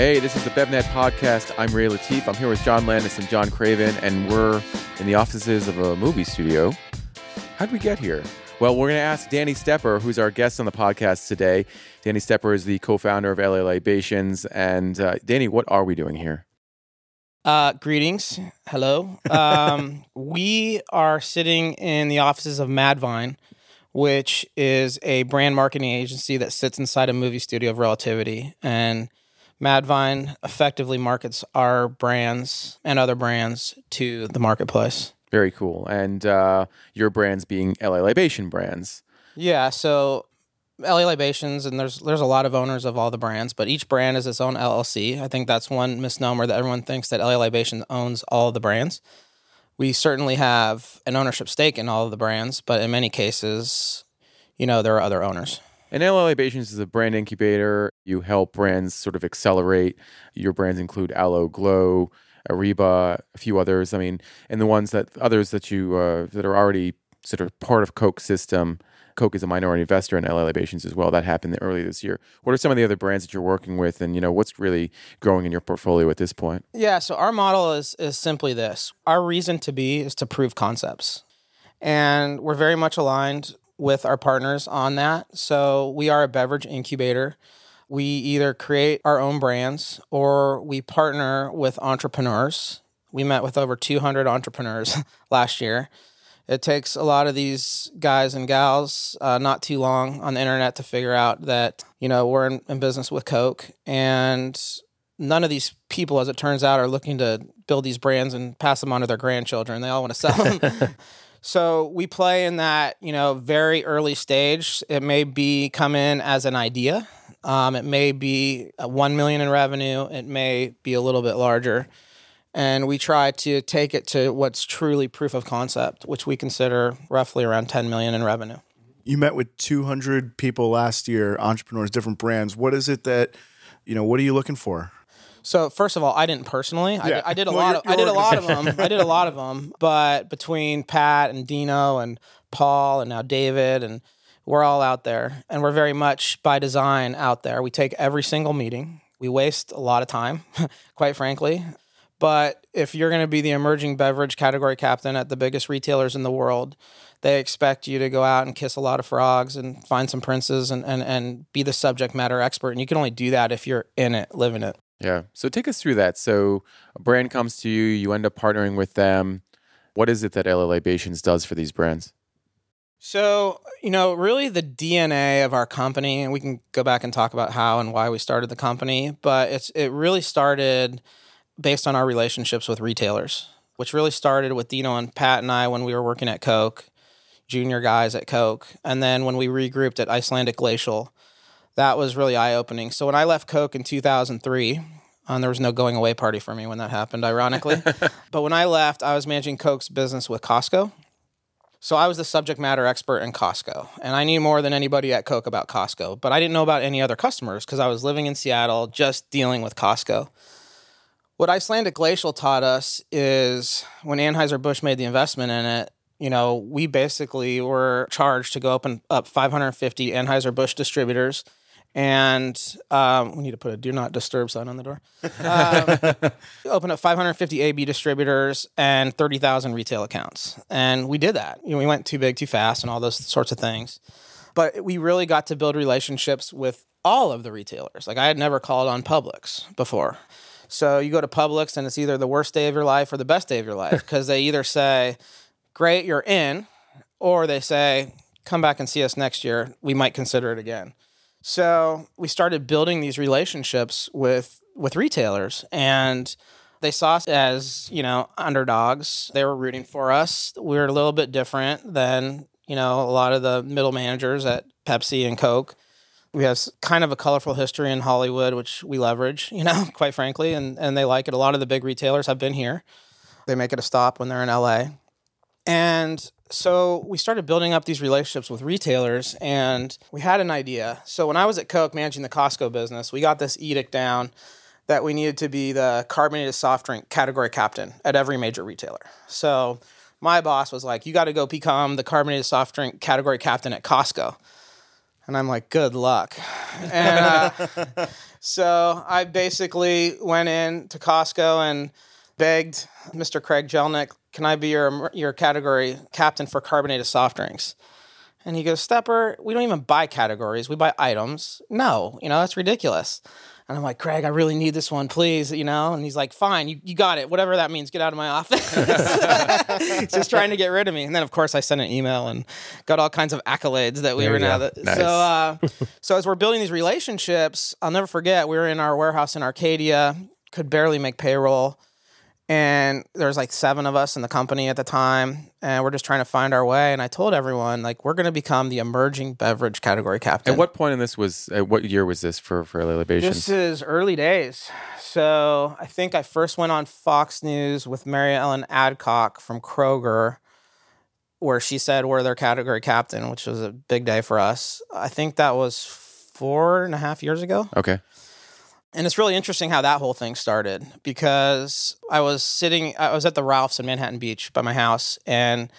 Hey, this is the BevNet podcast. I'm Ray Latif. I'm here with John Landis and John Craven, and we're in the offices of a movie studio. How'd we get here? Well, we're going to ask Danny Stepper, who's our guest on the podcast today. Danny Stepper is the co-founder of LA Libations. And uh, Danny, what are we doing here? Uh, greetings. Hello. Um, we are sitting in the offices of Madvine, which is a brand marketing agency that sits inside a movie studio of Relativity. And Madvine effectively markets our brands and other brands to the marketplace. Very cool. And uh, your brands being LA Libation brands. Yeah. So LA Libations, and there's there's a lot of owners of all the brands, but each brand is its own LLC. I think that's one misnomer that everyone thinks that LA Libations owns all the brands. We certainly have an ownership stake in all of the brands, but in many cases, you know, there are other owners. And LA Libations is a brand incubator. You help brands sort of accelerate. Your brands include Aloe Gloe, Ariba, a few others. I mean, and the ones that others that you uh, that are already sort of part of Coke system Coke is a minority investor in LA Libations as well. That happened early this year. What are some of the other brands that you're working with, and you know what's really growing in your portfolio at this point? Yeah, so our model is is simply this: our reason to be is to prove concepts, and we're very much aligned with our partners on that. So we are a beverage incubator. We either create our own brands or we partner with entrepreneurs. We met with over 200 entrepreneurs last year it takes a lot of these guys and gals uh, not too long on the internet to figure out that you know we're in, in, business with coke and none of these people as it turns out are looking to build these brands and pass them on to their grandchildren they all want to sell them so we play in that you know very early stage it may be come in as an idea um, it may be 1 million in revenue it may be a little bit larger and we try to take it to what's truly proof of concept, which we consider roughly around 10 million in revenue. You met with 200 people last year, entrepreneurs, different brands. What is it that, you know, what are you looking for? So first of all, I didn't personally. Yeah. I, I, did a well, lot. Of, I did a lot of them. I did a lot of them. But between Pat and Dino and Paul and now David and we're all out there, and we're very much by design out there. We take every single meeting. We waste a lot of time, quite frankly. But if you're going to be the emerging beverage category captain at the biggest retailers in the world, they expect you to go out and kiss a lot of frogs and find some princes and, and, and be the subject matter expert. And you can only do that if you're in it, living it. Yeah. So take us through that. So a brand comes to you, you end up partnering with them. What is it that LA Libations does for these brands? So, you know, really the DNA of our company, and we can go back and talk about how and why we started the company, but it's it really started based on our relationships with retailers, which really started with Dino and Pat and I when we were working at Coke, junior guys at Coke. And then when we regrouped at Icelandic Glacial, that was really eye opening. So when I left Coke in 2003, and um, there was no going away party for me when that happened, ironically. but when I left, I was managing Coke's business with Costco. So I was the subject matter expert in Costco, and I knew more than anybody at Coke about Costco, but I didn't know about any other customers because I was living in Seattle just dealing with Costco. What Icelandic Glacial taught us is when Anheuser-Busch made the investment in it, you know, we basically were charged to go open up 550 Anheuser-Busch distributors and um, we need to put a do not disturb sign on the door. Um, open up 550 AB distributors and 30,000 retail accounts, and we did that. You know, we went too big, too fast, and all those sorts of things. But we really got to build relationships with all of the retailers. Like I had never called on Publix before. So you go to Publix and it's either the worst day of your life or the best day of your life because they either say, "Great, you're in," or they say, "Come back and see us next year. We might consider it again." So we started building these relationships with with retailers and they saw us as, you know, underdogs. They were rooting for us. We were a little bit different than, you know, a lot of the middle managers at Pepsi and Coke we have kind of a colorful history in Hollywood, which we leverage, you know, quite frankly, and, and they like it. A lot of the big retailers have been here. They make it a stop when they're in LA. And so we started building up these relationships with retailers and we had an idea. So when I was at Coke managing the Costco business, we got this edict down that we needed to be the carbonated soft drink category captain at every major retailer. So my boss was like, You got to go become the carbonated soft drink category captain at Costco. And I'm like, good luck. And uh, so I basically went in to Costco and begged Mr. Craig Jelinek, can I be your, your category captain for carbonated soft drinks? And he goes, Stepper, we don't even buy categories. We buy items. No, you know, that's ridiculous. And I'm like, Craig, I really need this one, please, you know? And he's like, fine, you, you got it. Whatever that means, get out of my office. he's just trying to get rid of me. And then, of course, I sent an email and got all kinds of accolades that we There were now. That, Nice. So, uh, so as we're building these relationships, I'll never forget, we were in our warehouse in Arcadia, could barely make payroll and there's like seven of us in the company at the time and we're just trying to find our way and i told everyone like we're going to become the emerging beverage category captain At what point in this was? Uh, what year was this for for Libations? this is early days so i think i first went on fox news with mary ellen adcock from kroger where she said we're their category captain which was a big day for us i think that was four and a half years ago okay. And it's really interesting how that whole thing started because I was sitting, I was at the Ralph's in Manhattan Beach by my house, and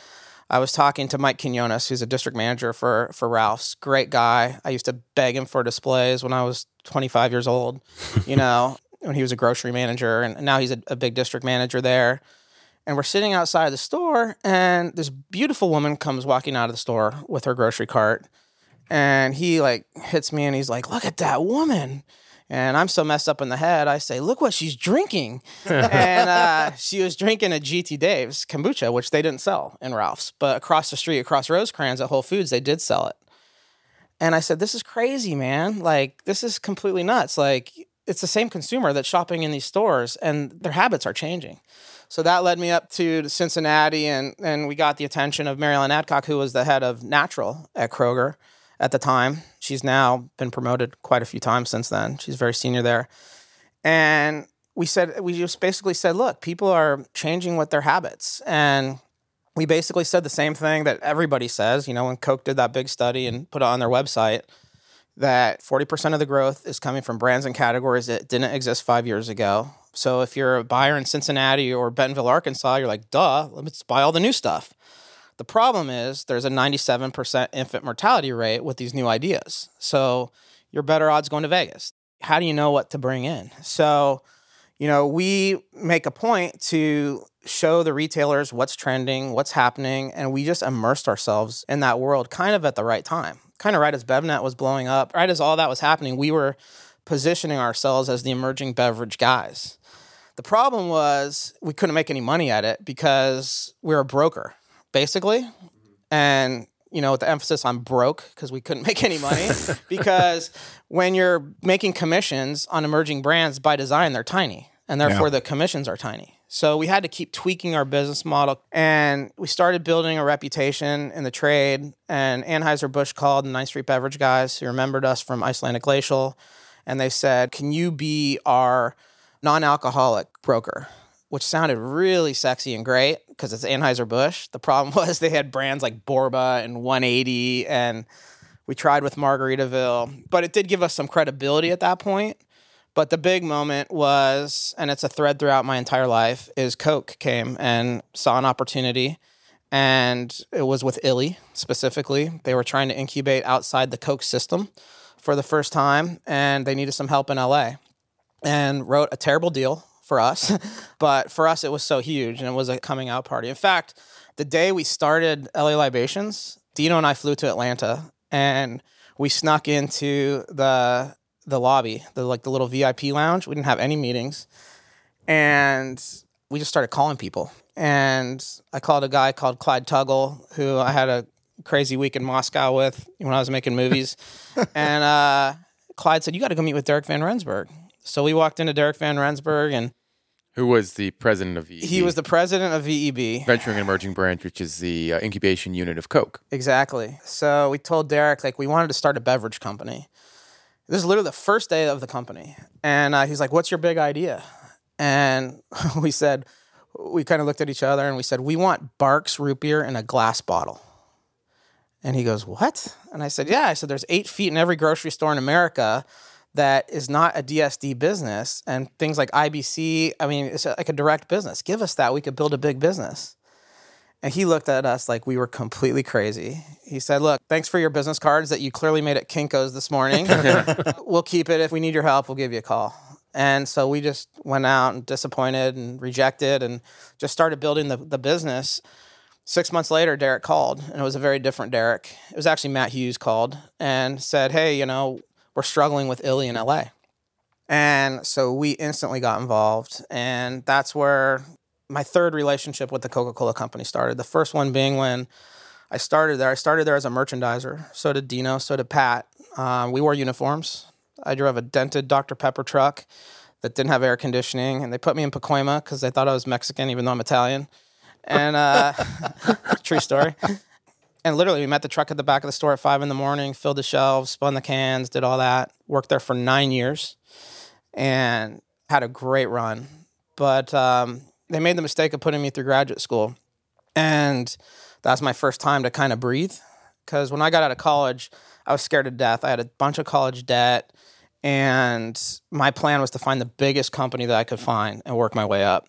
I was talking to Mike Quinones, who's a district manager for for Ralph's. Great guy. I used to beg him for displays when I was 25 years old, you know, when he was a grocery manager, and now he's a, a big district manager there. And we're sitting outside the store, and this beautiful woman comes walking out of the store with her grocery cart, and he like hits me, and he's like, "Look at that woman." And I'm so messed up in the head, I say, Look what she's drinking. and uh, she was drinking a GT Dave's kombucha, which they didn't sell in Ralph's. But across the street, across Rosecrans at Whole Foods, they did sell it. And I said, This is crazy, man. Like, this is completely nuts. Like, it's the same consumer that's shopping in these stores, and their habits are changing. So that led me up to Cincinnati, and, and we got the attention of Mary Ellen Adcock, who was the head of Natural at Kroger at the time. She's now been promoted quite a few times since then. She's very senior there. And we said, we just basically said, look, people are changing with their habits. And we basically said the same thing that everybody says, you know, when Coke did that big study and put it on their website, that 40% of the growth is coming from brands and categories that didn't exist five years ago. So if you're a buyer in Cincinnati or Bentonville, Arkansas, you're like, duh, let's buy all the new stuff. The problem is there's a 97% infant mortality rate with these new ideas. So you're better odds going to Vegas. How do you know what to bring in? So, you know, we make a point to show the retailers what's trending, what's happening, and we just immersed ourselves in that world kind of at the right time. Kind of right as BevNet was blowing up, right as all that was happening, we were positioning ourselves as the emerging beverage guys. The problem was we couldn't make any money at it because we were a broker, basically. And, you know, with the emphasis on broke because we couldn't make any money. because when you're making commissions on emerging brands by design, they're tiny. And therefore, Yeah. the commissions are tiny. So we had to keep tweaking our business model. And we started building a reputation in the trade. And Anheuser-Busch called the 9th Street Beverage guys who remembered us from Icelandic Glacial. And they said, Can you be our non alcoholic broker? Which sounded really sexy and great because it's Anheuser-Busch. The problem was they had brands like Borba and 180. And we tried with Margaritaville, but it did give us some credibility at that point. But the big moment was, and it's a thread throughout my entire life, is Coke came and saw an opportunity. And it was with Illy specifically. They were trying to incubate outside the Coke system for the first time, and they needed some help in LA. And wrote a terrible deal for us. but for us, it was so huge and it was a coming out party. In fact, the day we started LA Libations, Dino and I flew to Atlanta and we snuck into the the lobby, the like the little VIP lounge. We didn't have any meetings. And we just started calling people. And I called a guy called Clyde Tuggle, who I had a crazy week in Moscow with when I was making movies. and uh, Clyde said, You got to go meet with Deryck Van Rensburg. So we walked into Deryck Van Rensburg, and Who was the president of VEB? he was the president of VEB. Venturing and Emerging Brands, which is the uh, incubation unit of Coke. Exactly. So we told Deryck like we wanted to start a beverage company. This is literally the first day of the company, and uh, he's like, "What's your big idea?" And we said, we kind of looked at each other and we said, "We want Barq's root beer in a glass bottle." And he goes, "What?" And I said, "Yeah." I said, "There's eight feet in every grocery store in America." That is not a DSD business, and things like IBC. I mean, it's like a direct business. Give us that, we could build a big business. And he looked at us like we were completely crazy. He said, Look, thanks for your business cards that you clearly made at Kinko's this morning. we'll keep it. If we need your help, we'll give you a call. And so we just went out and disappointed and rejected and just started building the, the business. Six months later, Deryck called, and it was a very different Deryck. It was actually Matt Hughes called and said, Hey, you know, we're struggling with Illy in LA. And so we instantly got involved. And that's where my third relationship with the Coca Cola company started. The first one being when I started there. I started there as a merchandiser. So did Dino, so did Pat. Uh, we wore uniforms. I drove a dented Dr. Pepper truck that didn't have air conditioning. And they put me in Pacoima because they thought I was Mexican, even though I'm Italian. And uh, true story. And literally, we met the truck at the back of the store at five in the morning, filled the shelves, spun the cans, did all that. Worked there for nine years and had a great run. But um, they made the mistake of putting me through graduate school. And that's my first time to kind of breathe. Because when I got out of college, I was scared to death. I had a bunch of college debt. And my plan was to find the biggest company that I could find and work my way up.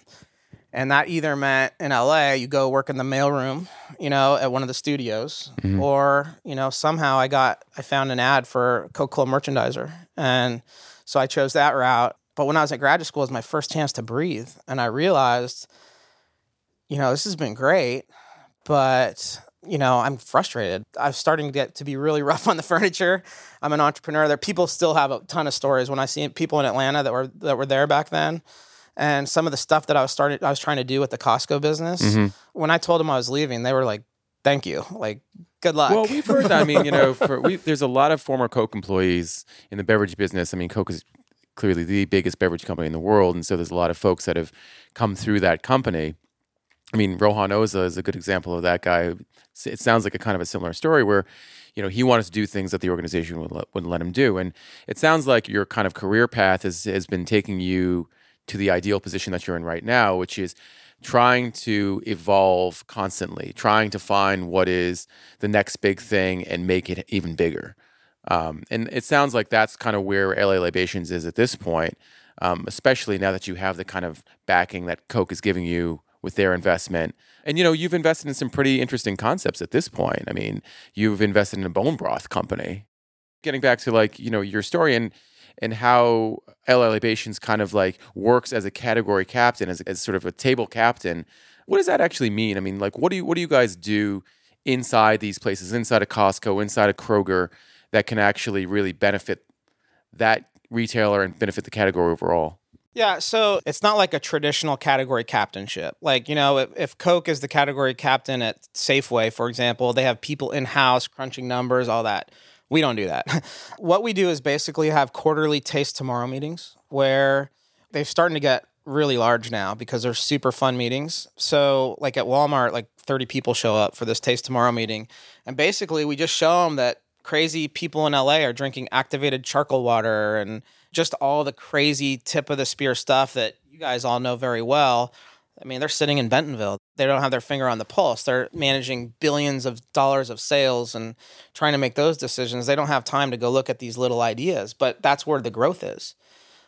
And that either meant in LA, you go work in the mailroom, you know, at one of the studios, mm-hmm. or, you know, somehow I got, I found an ad for Coca Cola merchandiser. And so I chose that route. But when I was at graduate school, it was my first chance to breathe. And I realized, you know, this has been great, but, you know, I'm frustrated. I'm starting to get to be really rough on the furniture. I'm an entrepreneur. There people still have a ton of stories when I see people in Atlanta that were that were there back then. And some of the stuff that I was starting I was trying to do with the Costco business. Mm-hmm. When I told them I was leaving, they were like, Thank you. Like good luck. Well, we've heard that. I mean, you know, for, we, there's a lot of former Coke employees in the beverage business. I mean, Coke is clearly the biggest beverage company in the world, and so there's a lot of folks that have come through that company. I mean, Rohan Oza is a good example of that guy. It sounds like a kind of a similar story where, you know, he wanted to do things that the organization would let, wouldn't let him do, and it sounds like your kind of career path has has been taking you to the ideal position that you're in right now, which is trying to evolve constantly, trying to find what is the next big thing and make it even bigger. Um, and it sounds like that's kind of where LA Libations is at this point, um, especially now that you have the kind of backing that Coke is giving you with their investment. And you know, you've invested in some pretty interesting concepts at this point. I mean, you've invested in a bone broth company. Getting back to like, you know, your story and and how LA Libations kind of like works as a category captain, as, as sort of a table captain. What does that actually mean? I mean, like, what do you what do you guys do inside these places, inside of Costco, inside of Kroger? that can actually really benefit that retailer and benefit the category overall? Yeah, so it's not like a traditional category captainship. Like, you know, if, if, Coke is the category captain at Safeway, for example, they have people in house crunching numbers, all that. We don't do that. what we do is basically have quarterly Taste Tomorrow meetings where they're starting to get really large now because they're super fun meetings. So, like at Walmart, like 30 people show up for this Taste Tomorrow meeting. And basically, we just show them that crazy people in LA are drinking activated charcoal water and just all the crazy tip of the spear stuff that you guys all know very well. I mean, they're sitting in Bentonville. They don't have their finger on the pulse. They're managing billions of dollars of sales and trying to make those decisions. They don't have time to go look at these little ideas, but that's where the growth is.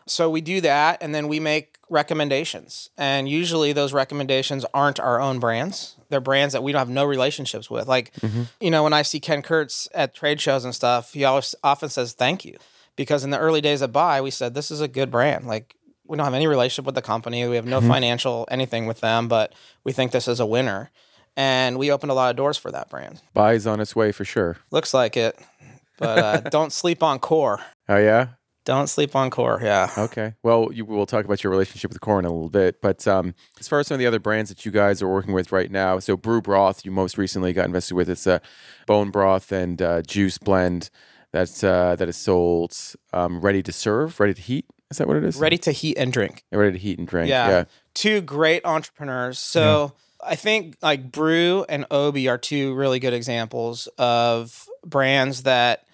So we do that and then we make recommendations. And usually those recommendations aren't our own brands. They're brands that we don't have no relationships with. Like, mm-hmm. you know, when I see Ken Kurtz at trade shows and stuff, he always often says thank you. Because in the early days of Bai, we said this is a good brand. Like we don't have any relationship with the company. We have no mm-hmm. financial anything with them, but we think this is a winner. And we opened a lot of doors for that brand. Bai's on its way for sure. Looks like it. But uh, don't sleep on core. Oh yeah? Don't sleep on Core. Yeah. Okay. Well, you, we'll talk about your relationship with Core in a little bit. But um, as far as some of the other brands that you guys are working with right now, so Brew Broth, you most recently got invested with. It's a bone broth and uh, juice blend that's uh, that is sold um, ready to serve, ready to heat. Is that what it is? Ready to heat and drink. Yeah, ready to heat and drink. Yeah. yeah. Two great entrepreneurs. So yeah. I think like Brew and Obi are two really good examples of brands that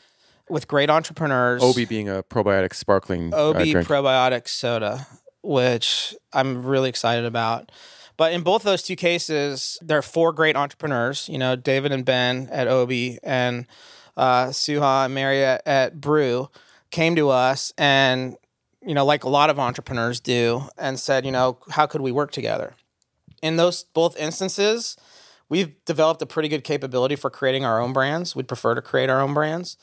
with great entrepreneurs. Obi being a probiotic sparkling. Uh, Obi uh, probiotic soda, which I'm really excited about. But in both those two cases, there are four great entrepreneurs. You know, David and Ben at Obi and uh, Suha and Maria at Brew came to us and, you know, like a lot of entrepreneurs do, and said, you know, how could we work together? In those both instances, we've developed a pretty good capability for creating our own brands. We'd prefer to create our own brands,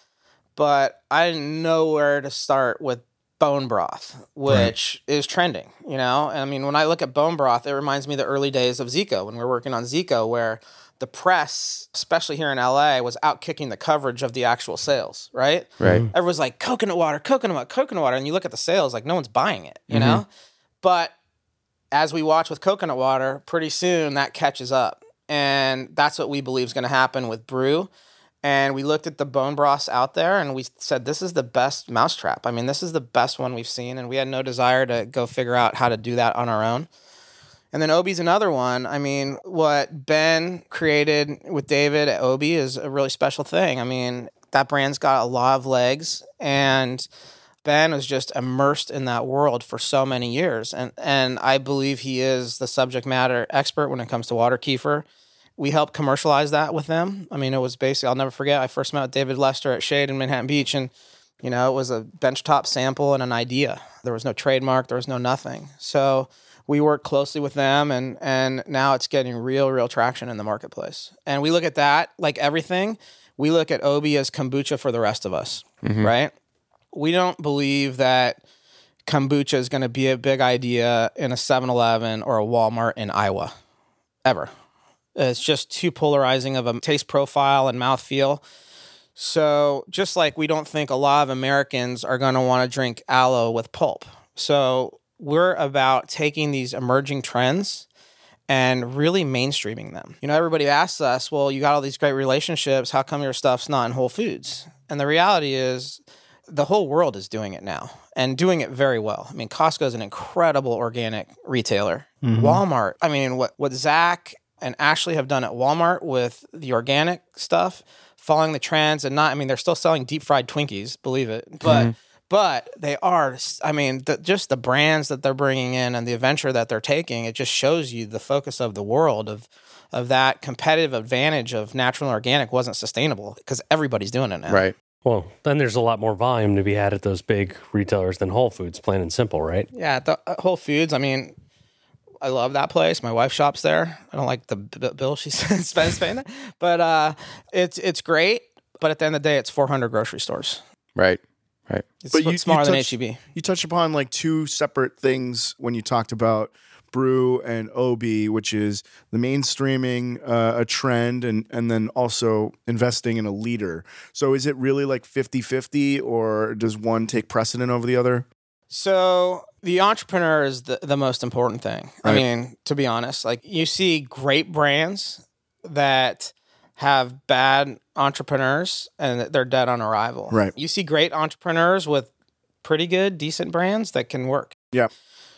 but I didn't know where to start with bone broth, which right. is trending, you know? And I mean, when I look at bone broth, it reminds me of the early days of Zico when we were working on Zico, where the press, especially here in LA, was out kicking the coverage of the actual sales, right? Right. Mm-hmm. Everyone's like, coconut water, coconut water, coconut water. And you look at the sales, like, no one's buying it, you mm-hmm. know? But as we watch with coconut water, pretty soon that catches up. And that's what we believe is going to happen with brew and we looked at the bone broths out there and we said this is the best mousetrap i mean this is the best one we've seen and we had no desire to go figure out how to do that on our own and then obi's another one i mean what ben created with david at obi is a really special thing i mean that brand's got a lot of legs and ben was just immersed in that world for so many years and and i believe he is the subject matter expert when it comes to water kefir we helped commercialize that with them. I mean, it was basically, I'll never forget, I first met David Lester at Shade in Manhattan Beach, and, you know, it was a benchtop sample and an idea. There was no trademark, there was no nothing. So we work closely with them, and, and now it's getting real, real traction in the marketplace. And we look at that like everything. We look at Obi as kombucha for the rest of us, mm-hmm. right? We don't believe that kombucha is going to be a big idea in a 7 Eleven or a Walmart in Iowa, ever. It's just too polarizing of a taste profile and mouth feel. So, just like we don't think a lot of Americans are going to want to drink aloe with pulp. So, we're about taking these emerging trends and really mainstreaming them. You know, everybody asks us, well, you got all these great relationships. How come your stuff's not in Whole Foods? And the reality is, the whole world is doing it now and doing it very well. I mean, Costco is an incredible organic retailer. Mm-hmm. Walmart, I mean, what, what Zach and Ashley have done at Walmart with the organic stuff, following the trends and not. I mean, they're still selling deep fried Twinkies, believe it, but. Mm-hmm. But they are, I mean, the, just the brands that they're bringing in and the adventure that they're taking, it just shows you the focus of the world of of that competitive advantage of natural and organic wasn't sustainable because everybody's doing it now. Right. Well, then there's a lot more volume to be had at those big retailers than Whole Foods, plain and simple, right? Yeah, the uh, Whole Foods. I mean, I love that place. My wife shops there. I don't like the b- bill she spends paying that, but uh, it's it's great. But at the end of the day, it's 400 grocery stores. Right. Right. It's but you, smaller you touched, than HEB. You touched upon like two separate things when you talked about brew and ob which is the mainstreaming uh, a trend and and then also investing in a leader so is it really like 50-50 or does one take precedent over the other so the entrepreneur is the, the most important thing. Right. I mean, to be honest, like you see great brands that have bad entrepreneurs and they're dead on arrival. Right. You see great entrepreneurs with pretty good, decent brands that can work. Yeah.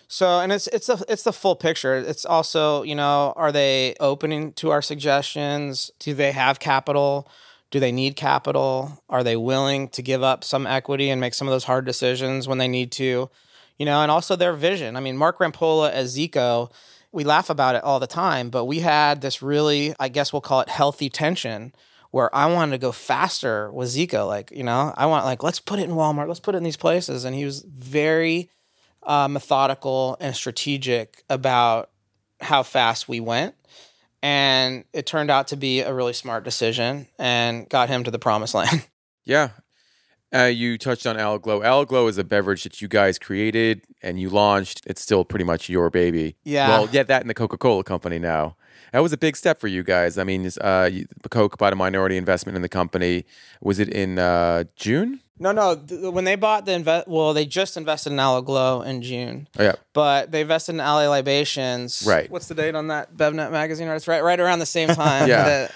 So and it's it's the it's the full picture. It's also, you know, are they opening to our suggestions? Do they have capital? Do they need capital? Are they willing to give up some equity and make some of those hard decisions when they need to? You know, and also their vision. I mean, Mark Rampolla as Zico, we laugh about it all the time, but we had this really, I guess we'll call it healthy tension where I wanted to go faster with Zico. Like, you know, I want like, let's put it in Walmart, let's put it in these places. And he was very uh, methodical and strategic about how fast we went and it turned out to be a really smart decision and got him to the promised land. Yeah. Uh, you touched on Aloe Gloe. Aloglo is a beverage that you guys created and you launched. It's still pretty much your baby. Yeah. Well, yeah, that and the Coca Cola company now. That was a big step for you guys. I mean, uh, Coke bought a minority investment in the company. Was it in uh, June? No, no. Th- when they bought the invest, well, they just invested in Aloe Gloe in June. Oh, yeah. But they invested in LA Libations. Right. What's the date on that BevNet magazine? It's right, right around the same time. yeah. That,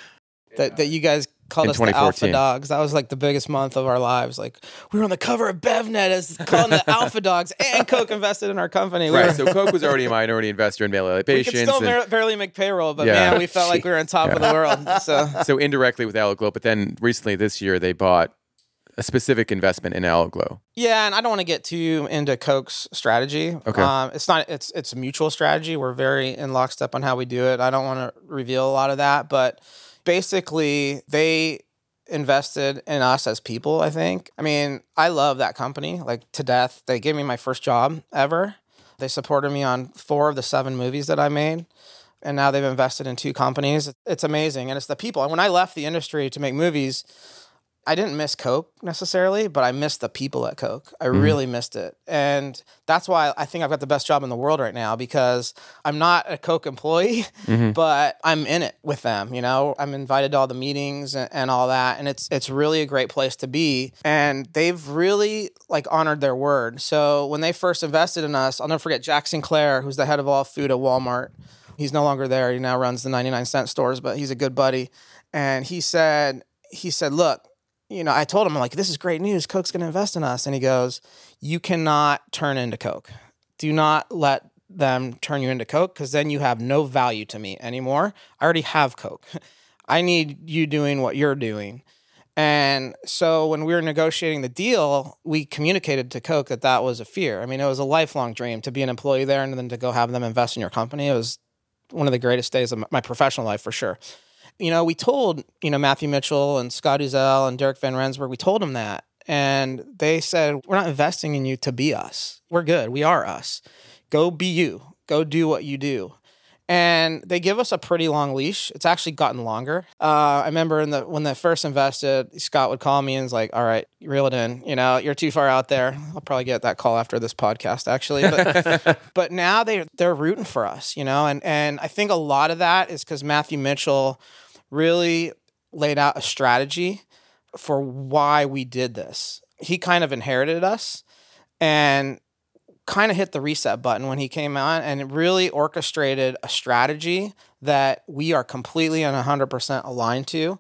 that, that you guys called in us the Alpha Dogs. That was like the biggest month of our lives. Like we were on the cover of BevNet as calling the Alpha Dogs, and Coke invested in our company. We right. Were, so Coke was already a minority investor in LA Libations. We could still and, barely make payroll, but yeah. man, we felt like we were on top yeah. of the world. So so indirectly with Aloe Gloe, but then recently this year they bought a specific investment in Aloe Gloe. Yeah, and I don't want to get too into Coke's strategy. Okay, um, it's not it's it's a mutual strategy. We're very in lockstep on how we do it. I don't want to reveal a lot of that, but basically they invested in us as people. I think. I mean, I love that company like to death. They gave me my first job ever. They supported me on four of the seven movies that I made. and now they've invested in two companies. It's amazing, and it's the people. And when I left the industry to make movies, I didn't miss Coke necessarily, but I missed the people at Coke. I mm-hmm. really missed it. And that's why I think I've got the best job in the world right now because I'm not a Coke employee, mm-hmm. but I'm in it with them, you know. I'm invited to all the meetings and, and all that and it's it's really a great place to be and they've really like honored their word. So when they first invested in us, I'll never forget Jack Sinclair, who's the head of all food at Walmart. He's no longer there. He now runs the 99 cent stores, but he's a good buddy. And he said he said, "Look, you know, I told him, I'm like, this is great news. Coke's going to invest in us. And he goes, You cannot turn into Coke. Do not let them turn you into Coke because then you have no value to me anymore. I already have Coke. I need you doing what you're doing. And so when we were negotiating the deal, we communicated to Coke that that was a fear. I mean, it was a lifelong dream to be an employee there and then to go have them invest in your company. It was one of the greatest days of my professional life for sure you know, we told, you know, Matthew Mitchell and Scott Uzzell and Deryck Van Rensburg, we told them that. And they said, we're not investing in you to be us. We're good. We are us. Go be you. Go do what you do. And they give us a pretty long leash. It's actually gotten longer. Uh, I remember in the when they first invested, Scott would call me and was like, "All right, reel it in. You know, you're too far out there." I'll probably get that call after this podcast, actually. But, but now they they're rooting for us. You know, and and I think a lot of that is because Matthew Mitchell really laid out a strategy for why we did this. He kind of inherited us and kind of hit the reset button when he came on and really orchestrated a strategy that we are completely and 100% aligned to.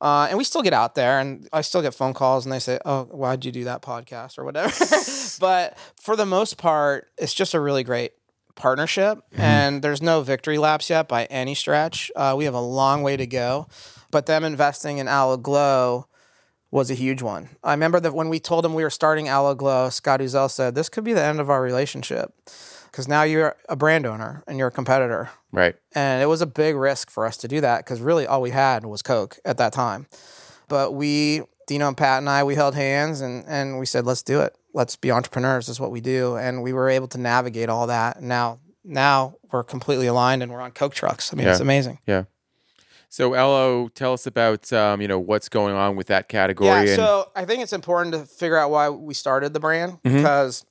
Uh, and we still get out there and I still get phone calls and they say, Oh, why'd you do that podcast or whatever? but for the most part, it's just a really great partnership and there's no victory laps yet by any stretch. Uh, we have a long way to go. But them investing in Aloe Gloe was a huge one. I remember that when we told him we were starting Aloe Gloe, Scott Uzzell said, This could be the end of our relationship because now you're a brand owner and you're a competitor. Right. And it was a big risk for us to do that because really all we had was Coke at that time. But we, Dino and Pat and I, we held hands and, and we said, let's do it. Let's be entrepreneurs. Is what we do. And we were able to navigate all that. Now, now we're completely aligned and we're on Coke trucks. I mean, Yeah. it's amazing. Yeah. So, Elo, tell us about um, you know what's going on with that category. Yeah, and, so I think it's important to figure out why we started the brand Mm-hmm. because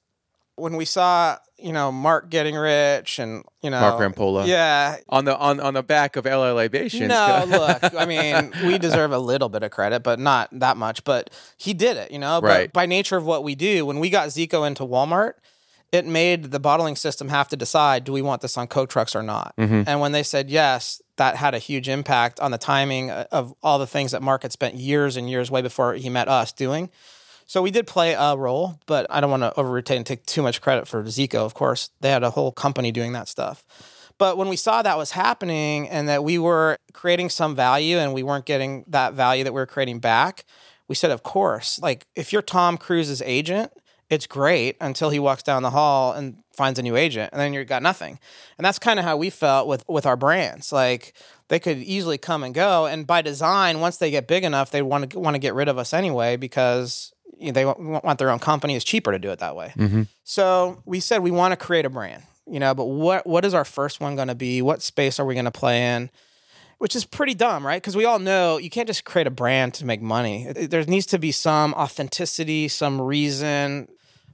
when we saw, you know, Mark getting rich and, you know, Mark Rampolla. Yeah. on the on on the back of LA Libations. No, look, I mean, we deserve a little bit of credit, but not that much. But he did it, you know. But Right. by nature of what we do, when we got Zico into Walmart, it made the bottling system have to decide: do we want this on Coke trucks or not? Mm-hmm. And when they said yes, that had a huge impact on the timing uh, of all the things that Mark had spent years and years way before he met us doing. So we did play a role, but I don't want to overrotate and take too much credit for Zico. Of course, they had a whole company doing that stuff. But when we saw that was happening and that we were creating some value and we weren't getting that value that we were creating back, we said, of course, like if you're Tom Cruise's agent, it's great until he walks down the hall and finds a new agent and then you've got nothing. And that's kind of how we felt with with our brands. Like they could easily come and go and by design once they get big enough they want to want to get rid of us anyway because you know, they want want their own company. It's cheaper to do it that way. Mm-hmm. So we said we want to create a brand, you know, but what what is our first one going to be? What space are we going to play in? Which is pretty dumb, right? Because we all know you can't just create a brand to make money. There needs to be some authenticity, some reason.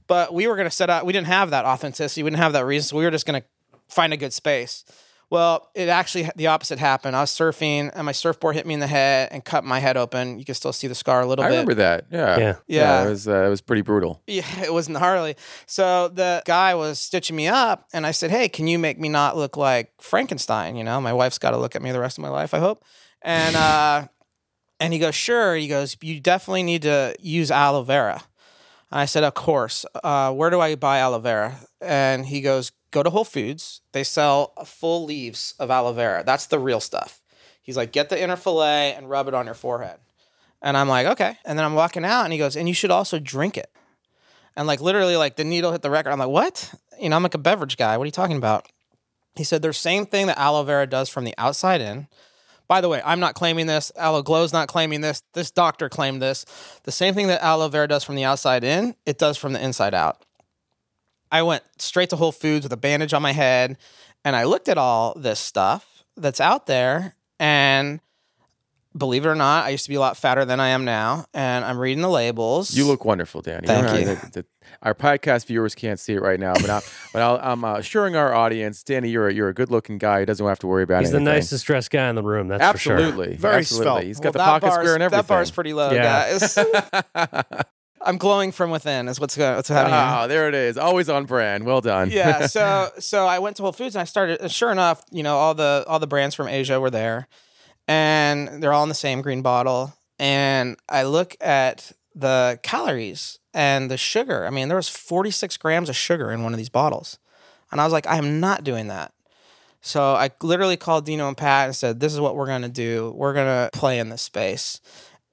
But we were going to set out, we didn't have that authenticity. We didn't have that reason. So we were just going to find a good space. Well, it actually, the opposite happened. I was surfing and my surfboard hit me in the head and cut my head open. You can still see the scar a little I bit. remember that. Yeah. Yeah. Yeah. it was uh, it was pretty brutal. Yeah, it was gnarly. So the guy was stitching me up, and I said, "Hey, can you make me not look like Frankenstein? You know, my wife's got to look at me the rest of my life. I hope." And uh, and he goes, "Sure." He goes, "You definitely need to use aloe vera." And I said, "Of course. Uh, where do I buy aloe vera?" And he goes, "Go to Whole Foods. They sell full leaves of aloe vera. That's the real stuff." He's like, "Get the inner fillet and rub it on your forehead." And I'm like, "Okay." And then I'm walking out, and he goes, "And you should also drink it." And like literally, like the needle hit the record. I'm like, what? You know, I'm like a beverage guy. What are you talking about? He said, there's same thing that aloe vera does from the outside in. By the way, I'm not claiming this. Aloe Gloe's not claiming this. This doctor claimed this. The same thing that aloe vera does from the outside in, it does from the inside out. I went straight to Whole Foods with a bandage on my head and I looked at all this stuff that's out there. And believe it or not, I used to be a lot fatter than I am now. And I'm reading the labels. You look wonderful, Danny. Thank All right, you. the- the- our podcast viewers can't see it right now, but, I, but I'll, I'm uh, assuring our audience, Danny, you're a, you're a good looking guy. who doesn't have to worry about He's the nicest dressed guy in the room. That's Absolutely, Very absolutely. svelte. He's got the pocket square and everything. That bar's pretty low, Yeah. guys. I'm glowing from within. Is what's going. What's happening. here. Ah, there it is. Always on brand. Well done. yeah so so i went to whole foods and i started sure enough you know all the all the brands from asia were there and they're all in the same green bottle and i look at the calories and the sugar i mean there was 46 grams of sugar in one of these bottles and i was like i am not doing that so i literally called dino and pat and said this is what we're going to do we're going to play in this space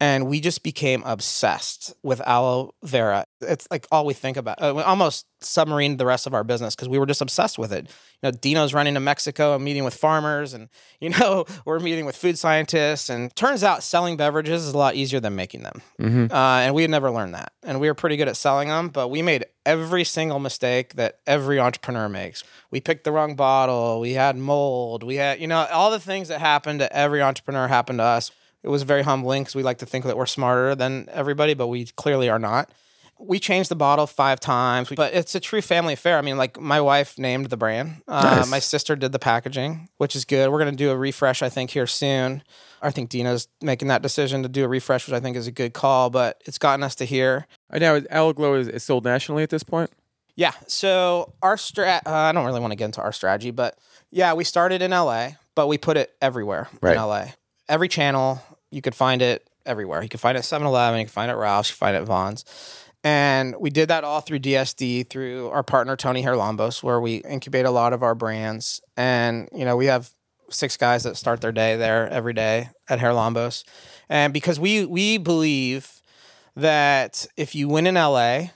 and we just became obsessed with aloe vera. It's like all we think about. Uh, we almost submarined the rest of our business because we were just obsessed with it. You know, Dino's running to Mexico and meeting with farmers, and you know we're meeting with food scientists. And turns out selling beverages is a lot easier than making them. Mhm. Uh, and we had never learned that. And we were pretty good at selling them, but we made every single mistake that every entrepreneur makes. We picked the wrong bottle. We had mold. We had, you know, all the things that happen to every entrepreneur happened to us. It was very humbling because we like to think that we're smarter than everybody, but we clearly are not. We changed the bottle five times, but it's a true family affair. I mean, like my wife named the brand. Uh, Nice. My sister did the packaging, which is good. We're going to do a refresh, I think, here soon. I think Dina's making that decision to do a refresh, which I think is a good call, but it's gotten us to here. I know Aloe Gloe is, is sold nationally at this point. Yeah. So our strat, uh, I don't really want to get into our strategy, but yeah, we started in LA, but we put it everywhere Right. in LA. Every channel, you could find it everywhere. You could find it at 7 Eleven, you can find it at Ralph's, you can find it at Vons. And we did that all through DSD, through our partner, Tony Haralambos, where we incubate a lot of our brands. And, you know, we have six guys that start their day there every day at Haralambos. And because we, we believe that if you win in LA,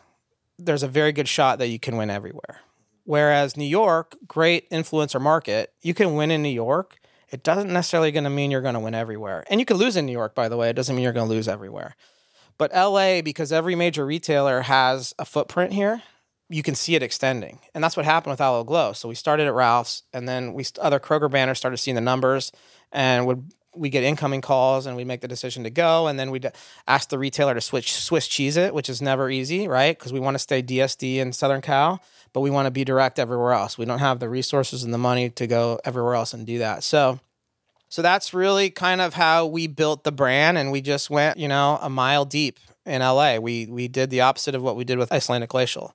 there's a very good shot that you can win everywhere. Whereas New York, great influencer market, you can win in New York. It doesn't necessarily going to mean you're going to win everywhere. And you can lose in New York, by the way. It doesn't mean you're going to lose everywhere. But LA, because every major retailer has a footprint here, you can see it extending. And that's what happened with Aloe Gloe. So we started at Ralph's, and then we other Kroger banners started seeing the numbers, and would we get incoming calls, and we make the decision to go, and then we'd ask the retailer to switch Swiss cheese it, which is never easy, right? Because we want to stay DSD in Southern Cal, but we want to be direct everywhere else. We don't have the resources and the money to go everywhere else and do that. So so that's really kind of how we built the brand and we just went, you know, a mile deep in LA. We we did the opposite of what we did with Icelandic Glacial.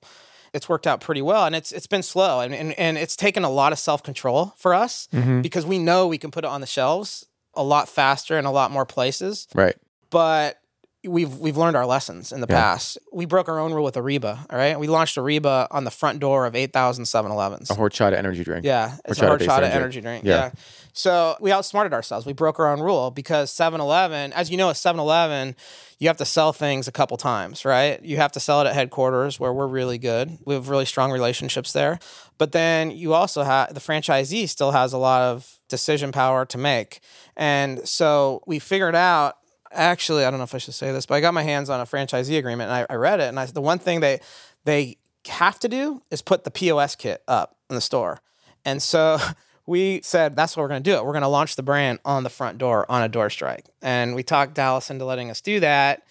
It's worked out pretty well and it's it's been slow and and, and it's taken a lot of self-control for us mm-hmm. because we know we can put it on the shelves a lot faster in a lot more places Right. but we've we've learned our lessons in the Yeah. past. We broke our own rule with Ariba, all right? We launched Ariba on the front door of 8,000 7-Elevens. A horchata energy drink. Yeah, it's a Horchata-based horchata energy energy drink. Yeah. Yeah. So we outsmarted ourselves. We broke our own rule because 7 Eleven, as you know, at 7 Eleven, you have to sell things a couple times, right? You have to sell it at headquarters where we're really good. We have really strong relationships there. But then you also have the franchisee still has a lot of decision power to make. And so we figured out actually, I don't know if I should say this, but I got my hands on a franchisee agreement and I, I read it. And I, the one thing they, they have to do is put the POS kit up in the store. And so we said that's what we're going to do it. We're going to launch the brand on the front door on a door strike. And we talked Dallas into letting us do that.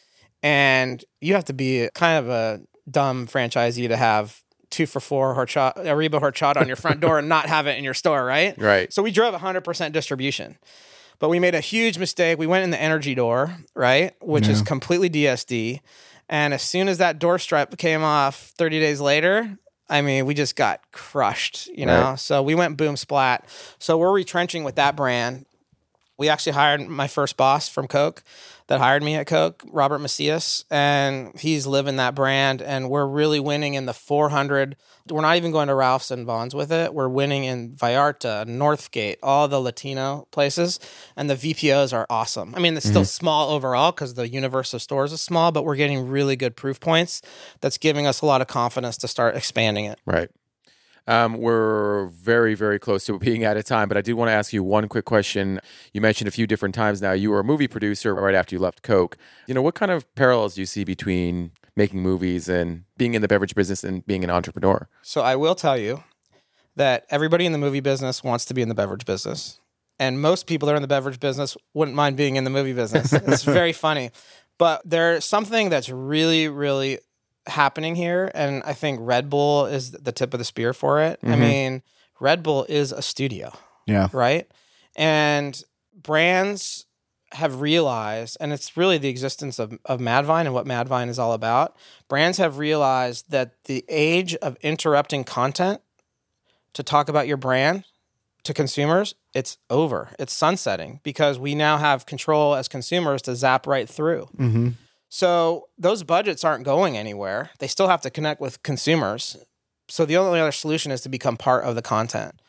And you have to be kind of a dumb franchisee to have two for four horchata, Ariba horchata on your front door and not have it in your store, right? Right. So we drove 100% distribution. But we made a huge mistake. We went in the energy door, right? Which is completely DSD. And as soon as that door stripe came off 30 days later, I mean, we just got crushed, you know? Right. So we went boom splat. So we're retrenching with that brand. We actually hired my first boss from Coke that hired me at Coke, Robert Macias, and he's living that brand. And we're really winning in the 400. We're not even going to Ralph's and Vons with it. We're winning in Vallarta, Northgate, all the Latino places. And the VPOs are awesome. I mean, it's still mm-hmm. small overall because the universe of stores is small, but we're getting really good proof points that's giving us a lot of confidence to start expanding it. Right. Um, we're very, very close to being out of time, but I do want to ask you one quick question. You mentioned a few different times now you were a movie producer right after you left Coke. You know, what kind of parallels do you see between making movies and being in the beverage business and being an entrepreneur? So I will tell you that everybody in the movie business wants to be in the beverage business. and most people that are in the beverage business wouldn't mind being in the movie business. it's very funny. But there's something that's really, really happening here. And I think Red Bull is the tip of the spear for it. I Mhm. mean, Red Bull is a studio Yeah. right? And brands have realized, and it's really the existence of, of Madvine and what Madvine is all about. Brands have realized that the age of interrupting content to talk about your brand to consumers, it's over. It's sunsetting because we now have control as consumers to zap right through. Mm-hmm. So those budgets aren't going anywhere. They still have to connect with consumers. So the only other solution is to become part of the content.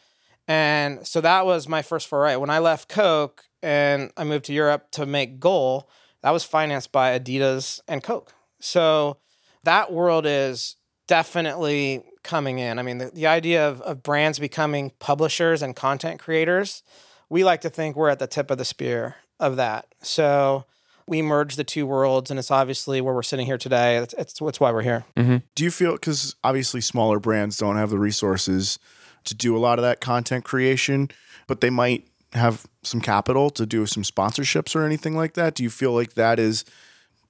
And so that was my first foray. When I left Coke and I moved to Europe to make Goal, that was financed by Adidas and Coke. So that world is definitely coming in. I mean, the, the idea of, of brands becoming publishers and content creators, we like to think we're at the tip of the spear of that. So we merge the two worlds, and it's obviously where we're sitting here today. It's, it's, it's why we're here. Mm-hmm. Do you feel because obviously smaller brands don't have the resources to do a lot of that content creation, but they might have some capital to do some sponsorships or anything like that? Do you feel like that is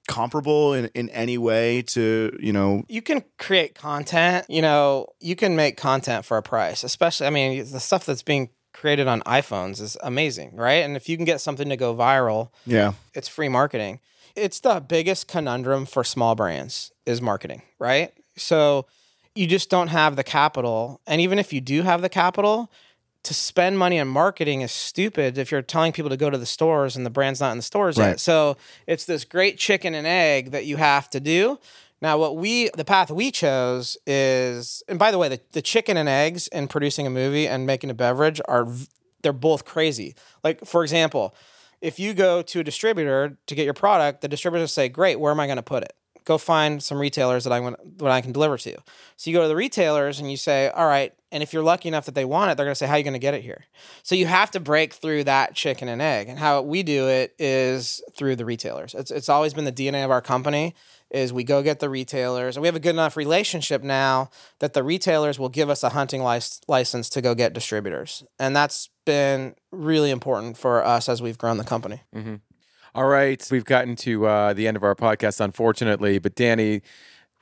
comparable in, in any way to, you know, you can create content. You know, you can make content for a price, especially, I mean, the stuff that's being created on iPhones is amazing, right? And if you can get something to go viral, yeah. it's free marketing. It's the biggest conundrum for small brands is marketing, right? So you just don't have the capital. And even if you do have the capital, to spend money on marketing is stupid if you're telling people to go to the stores and the brand's not in the stores Right. yet. So it's this great chicken and egg that you have to do. Now, what we, the path we chose is, and by the way, the, the chicken and eggs in producing a movie and making a beverage are, they're both crazy. Like, for example, if you go to a distributor to get your product, the distributor will say, "Great, where am I going to put it? Go find some retailers that I want, that I can deliver to." So you go to the retailers and you say, "All right," and if you're lucky enough that they want it, they're going to say, "How are you going to get it here?" So you have to break through that chicken and egg, and how we do it is through the retailers. It's it's always been the DNA of our company. Is we go get the retailers, and we have a good enough relationship now that the retailers will give us a hunting lic- license to go get distributors, and that's been really important for us as we've grown the company. All right, we've gotten to uh, the end of our podcast, unfortunately. But Danny,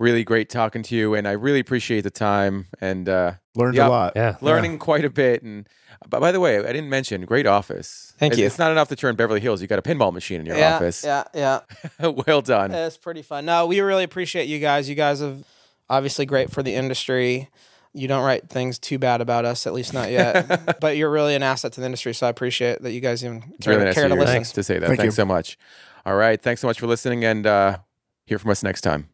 really great talking to you, and I really appreciate the time and uh, Learned Yeah. a lot. Yeah. learning quite a bit. And but by the way, I didn't mention great office. Thank It- you. It's not enough that you're in Beverly Hills. You got a pinball machine in your yeah, office. yeah, yeah. well done. It's pretty fun. No, we really appreciate you guys. You guys have obviously great for the industry. You don't write things too bad about us, at least not yet. but you're really an asset to the industry, so I appreciate that you guys even It's care, really nice care of to you listen. to say that. Thank Thanks you. so much. All right, thanks so much for listening, and uh, hear from us next time.